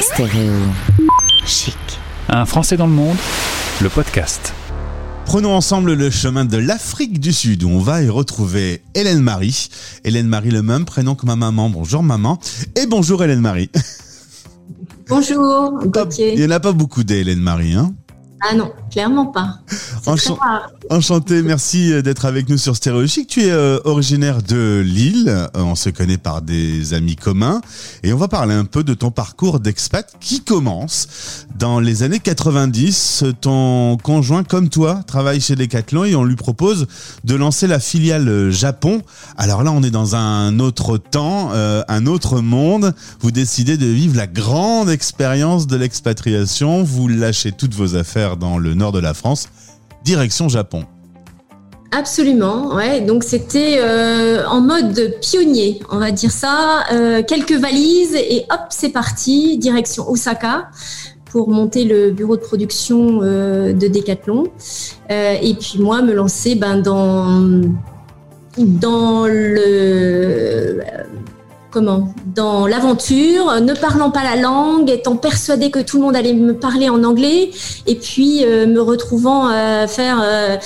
Stéréo chic. Un Français dans le monde, le podcast. Prenons ensemble le chemin de l'Afrique du Sud où on va y retrouver Hélène Marie. Hélène Marie, le même prénom que ma maman. Bonjour maman. Et bonjour Hélène Marie. Bonjour, Il n'y en a pas beaucoup d'Hélène Marie, hein ah non, clairement pas. Enchanté, merci euh, d'être avec nous sur Stéréo Tu es euh, originaire de Lille, euh, on se connaît par des amis communs et on va parler un peu de ton parcours d'expat qui commence dans les années 90. Ton conjoint, comme toi, travaille chez Decathlon et on lui propose de lancer la filiale Japon. Alors là, on est dans un autre temps, un autre monde. Vous décidez de vivre la grande expérience de l'expatriation. Vous lâchez toutes vos affaires dans le nord de la France, direction Japon. Absolument, ouais. Donc c'était euh, en mode pionnier, on va dire ça. Euh, quelques valises et hop, c'est parti, direction Osaka pour monter le bureau de production euh, de Decathlon. et puis moi, me lancer ben, dans dans le comment? Dans l'aventure, ne parlant pas la langue, étant persuadée que tout le monde allait me parler en anglais, et puis euh, me retrouvant à faire euh,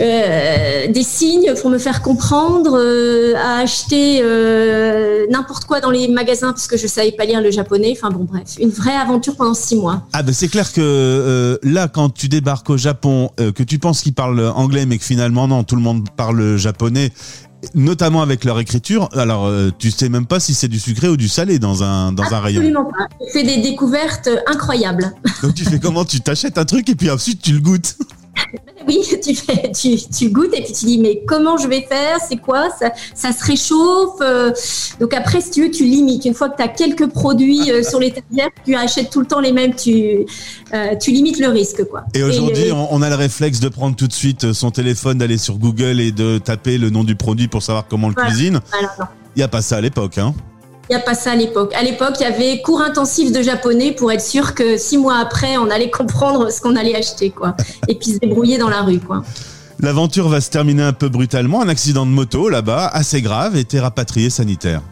euh, des signes pour me faire comprendre, à acheter n'importe quoi dans les magasins parce que je savais pas lire le japonais. Enfin bon, bref, une vraie aventure pendant six mois. Ah ben c'est clair que là, quand tu débarques au Japon, que tu penses qu'ils parlent anglais, mais que finalement non, tout le monde parle japonais notamment avec leur écriture. Alors, euh, tu sais même pas si c'est du sucré ou du salé dans un dans un rayon. Absolument pas. C'est des découvertes incroyables. Donc tu fais comment? Tu t'achètes un truc et puis ensuite tu le goûtes. Oui, tu, fais, tu, tu, goûtes et puis tu dis mais comment je vais faire? C'est quoi? Ça, ça, se réchauffe euh. Donc après, si tu veux, tu limites. Une fois que tu as quelques produits euh, sur les tablières, tu achètes tout le temps les mêmes, tu, euh, tu limites le risque. quoi. Et aujourd'hui, on a le réflexe de prendre tout de suite son téléphone, d'aller sur Google et de taper le nom du produit pour savoir comment on le cuisine. Il n'y a pas ça à l'époque, hein il n'y a pas ça à l'époque. À l'époque, il y avait cours intensif de japonais pour être sûr que six mois après, on allait comprendre ce qu'on allait acheter, quoi. Et puis se débrouiller dans la rue, quoi. L'aventure va se terminer un peu brutalement. Un accident de moto là-bas, assez grave, t'es rapatrié sanitaire.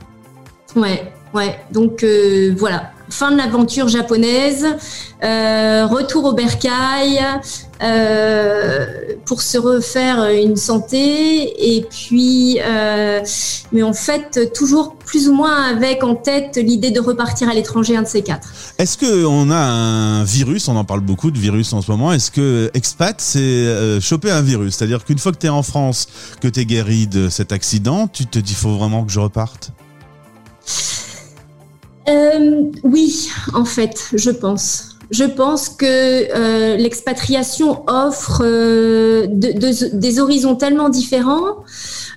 Ouais, ouais. Donc euh, voilà, fin de l'aventure japonaise, euh, retour au bercail euh, pour se refaire une santé. Et puis, euh, mais en fait toujours plus ou moins avec en tête l'idée de repartir à l'étranger un de ces quatre. Est-ce que on a un virus? On en parle beaucoup de virus en ce moment. Est-ce que expat c'est choper un virus? C'est-à-dire qu'une fois que tu es en France, que tu es guéri de cet accident, tu te dis faut vraiment que je reparte? Euh, Oui, en fait, je pense. Je pense que euh, l'expatriation offre euh, des horizons tellement différents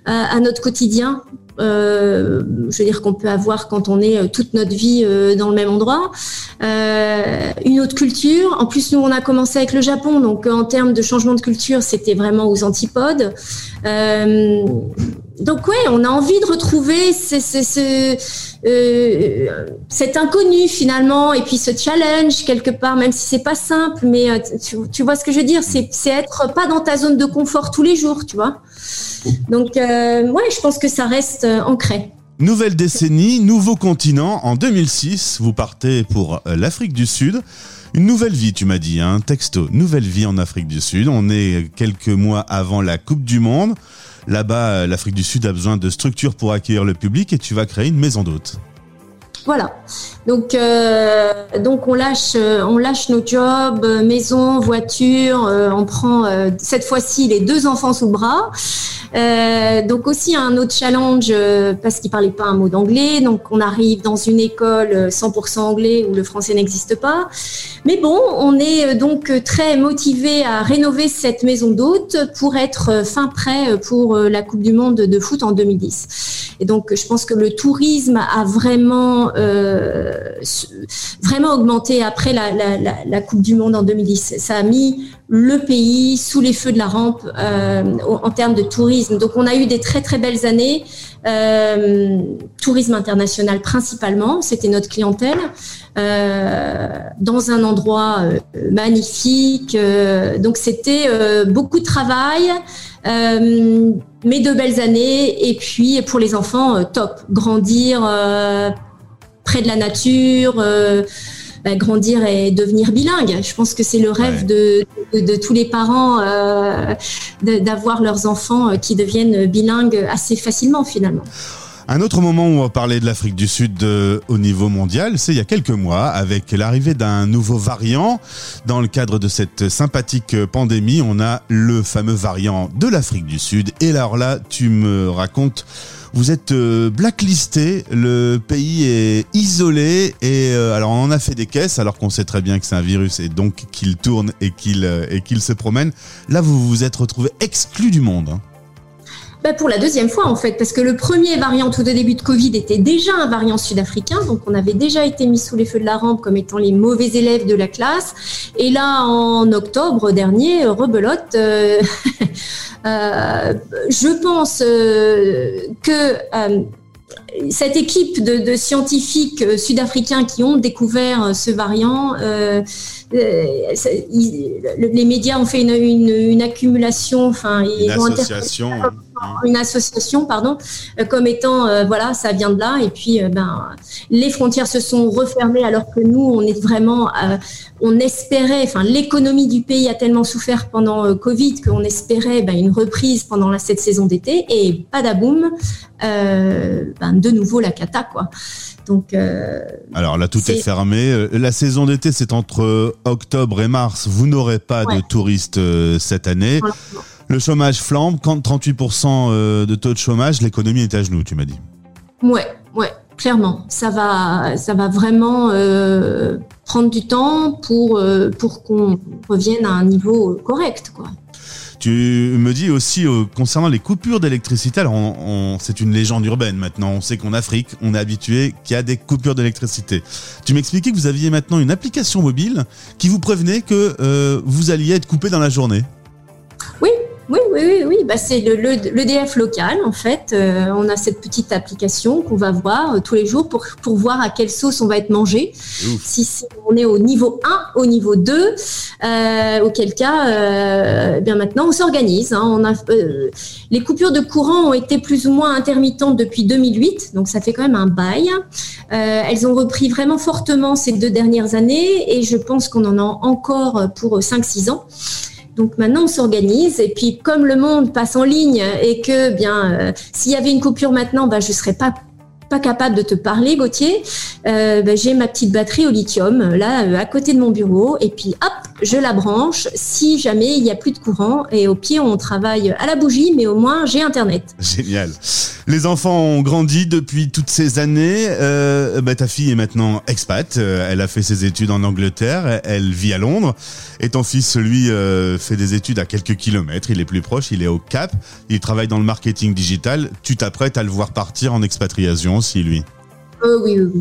à notre quotidien. je veux dire qu'on peut avoir quand on est toute notre vie dans le même endroit, une autre culture. En plus, nous, on a commencé avec le Japon, donc en termes de changement de culture, c'était vraiment aux antipodes donc ouais, on a envie de retrouver euh, cet inconnu finalement, et puis ce challenge quelque part, même si c'est pas simple, mais euh, tu, vois ce que je veux dire, c'est être pas dans ta zone de confort tous les jours, tu vois. Donc euh, ouais, je pense que ça reste ancré. Nouvelle décennie, nouveau continent. En 2006, vous partez pour l'Afrique du Sud. Une nouvelle vie, tu m'as dit, un hein, texto. Nouvelle vie en Afrique du Sud. On est quelques mois avant la Coupe du Monde. Là-bas, l'Afrique du Sud a besoin de structures pour accueillir le public et tu vas créer une maison d'hôtes. Voilà. Donc, euh, donc on lâche, euh, on lâche nos jobs, euh, maison, voiture. on prend cette fois-ci les deux enfants sous bras. donc aussi un autre challenge parce qu'ils parlaient pas un mot d'anglais. Donc on arrive dans une école 100% anglais où le français n'existe pas. Mais bon, on est donc très motivé à rénover cette maison d'hôte pour être fin prêt pour la Coupe du Monde de foot en 2010. Et donc je pense que le tourisme a vraiment vraiment augmenté après la, Coupe du Monde en 2010. Ça a mis le pays sous les feux de la rampe euh, en termes de tourisme. Donc on a eu des très très belles années, euh, tourisme international principalement, c'était notre clientèle, dans un endroit magnifique. donc c'était beaucoup de travail. mais de belles années et puis pour les enfants top grandir près de la nature. Bah, grandir et devenir bilingue. Je pense que c'est le rêve de, de, tous les parents d'avoir leurs enfants qui deviennent bilingues assez facilement finalement. Un autre moment où on va parler de l'Afrique du Sud euh, au niveau mondial, c'est il y a quelques mois avec l'arrivée d'un nouveau variant. Dans le cadre de cette sympathique pandémie, on a le fameux variant de l'Afrique du Sud. Et alors là, tu me racontes vous êtes euh, blacklisté, le pays est isolé et euh, alors on a fait des caisses alors qu'on sait très bien que c'est un virus et donc qu'il tourne et qu'il qu'il se promène. Là, vous vous êtes retrouvé exclu du monde. Hein. Bah, pour la deuxième fois en fait, parce que le premier variant tout au début de Covid était déjà un variant sud-africain, donc on avait déjà été mis sous les feux de la rampe comme étant les mauvais élèves de la classe. Et là, en octobre dernier, rebelote, euh, euh, je pense euh, que cette équipe de, scientifiques sud-africains qui ont découvert ce variant, les médias ont fait une, accumulation, enfin, ils une association une association, pardon, euh, comme étant euh, voilà, ça vient de là. Et puis, euh, ben, les frontières se sont refermées alors que nous, on est vraiment, on espérait, enfin, l'économie du pays a tellement souffert pendant Covid qu'on espérait ben, une reprise pendant la, cette saison d'été et badaboum, ben, de nouveau la cata, quoi. Donc, Alors là, tout est... fermé. La saison d'été, c'est entre octobre et mars. Vous n'aurez pas de touristes cette année. Le chômage flambe, quand 38% euh, de taux de chômage, l'économie est à genoux, tu m'as dit. Ouais, ouais, clairement. Ça va, ça va vraiment euh, prendre du temps pour, euh, pour qu'on revienne à un niveau correct, quoi. Tu me dis aussi concernant les coupures d'électricité, alors c'est une légende urbaine maintenant, on sait qu'en Afrique, on est habitué qu'il y a des coupures d'électricité. Tu m'expliquais que vous aviez maintenant une application mobile qui vous prévenait que vous alliez être coupé dans la journée. Oui, oui, oui, oui, Bah, c'est l'EDF local, en fait. Euh, on a cette petite application qu'on va voir euh, tous les jours pour, pour voir à quelle sauce on va être mangé. Si, on est au niveau 1, au niveau 2, euh, auquel cas, eh bien maintenant, on s'organise. Hein. On a, les coupures de courant ont été plus ou moins intermittentes depuis 2008, donc ça fait quand même un bail. elles ont repris vraiment fortement ces deux dernières années et je pense qu'on en a encore pour 5-6 ans. Donc maintenant, on s'organise. Et puis, comme le monde passe en ligne et que, bien, euh, s'il y avait une coupure maintenant, ben, je serais pas pas capable de te parler, Gauthier, euh, ben, j'ai ma petite batterie au lithium là euh, à côté de mon bureau et puis hop, je la branche si jamais il n'y a plus de courant et au pied on travaille à la bougie mais au moins j'ai internet. Génial. Les enfants ont grandi depuis toutes ces années. Euh, bah, ta fille est maintenant expat. elle a fait ses études en Angleterre. Elle vit à Londres. Et ton fils, lui, fait des études à quelques kilomètres. Il est plus proche. Il est au Cap. Il travaille dans le marketing digital. Tu t'apprêtes à le voir partir en expatriation aussi, lui? Oh, oui, oui,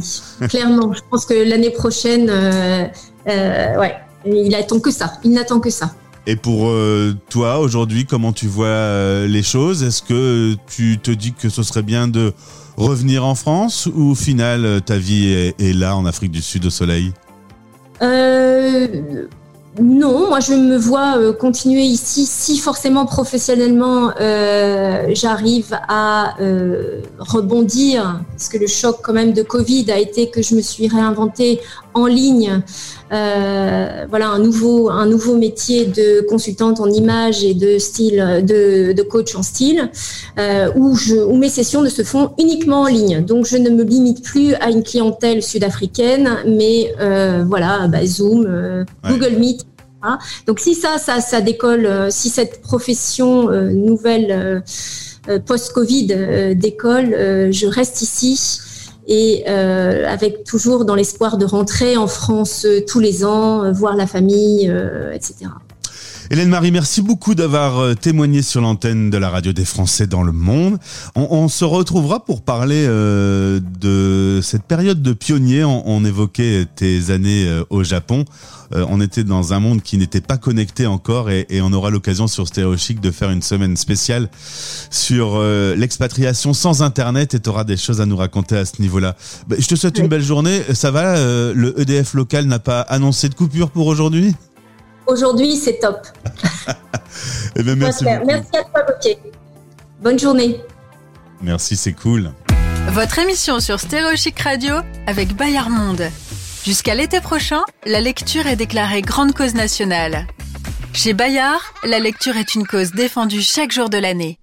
oui. Clairement. Je pense que l'année prochaine, euh, euh, ouais, il attend que ça. Il n'attend que ça. Et pour euh, toi, aujourd'hui, comment tu vois les choses? Est-ce que tu te dis que ce serait bien de revenir en France ou au final, ta vie est, est là en Afrique du Sud au soleil? Non, moi je me vois euh, continuer ici si forcément professionnellement euh, j'arrive à euh, rebondir, parce que le choc quand même de Covid a été que je me suis réinventée en ligne, voilà un nouveau un nouveau métier de consultante en image et de style de, coach en style, où je où mes sessions ne se font uniquement en ligne. Donc je ne me limite plus à une clientèle sud-africaine, mais voilà bah, Zoom, Google Meet Hein. Donc si ça, ça, ça décolle, euh, si cette profession euh, nouvelle euh, post-Covid décolle, je reste ici et avec toujours dans l'espoir de rentrer en France tous les ans, voir la famille, etc. Hélène Marie, merci beaucoup d'avoir euh, témoigné sur l'antenne de la radio des Français dans le monde. On, se retrouvera pour parler euh, de cette période de pionnier. On, évoquait tes années euh, au Japon. on était dans un monde qui n'était pas connecté encore et, on aura l'occasion sur Stéréo Chic de faire une semaine spéciale sur l'expatriation sans Internet et tu auras des choses à nous raconter à ce niveau-là. Bah, je te souhaite une belle journée. Ça va Le EDF local n'a pas annoncé de coupure pour aujourd'hui? Aujourd'hui, c'est top. Eh ben, merci, merci à toi, Gauthier. Bonne journée. Merci, c'est cool. Votre émission sur Stéréo Chic Radio avec Bayard Monde. Jusqu'à l'été prochain, la lecture est déclarée grande cause nationale. Chez Bayard, la lecture est une cause défendue chaque jour de l'année.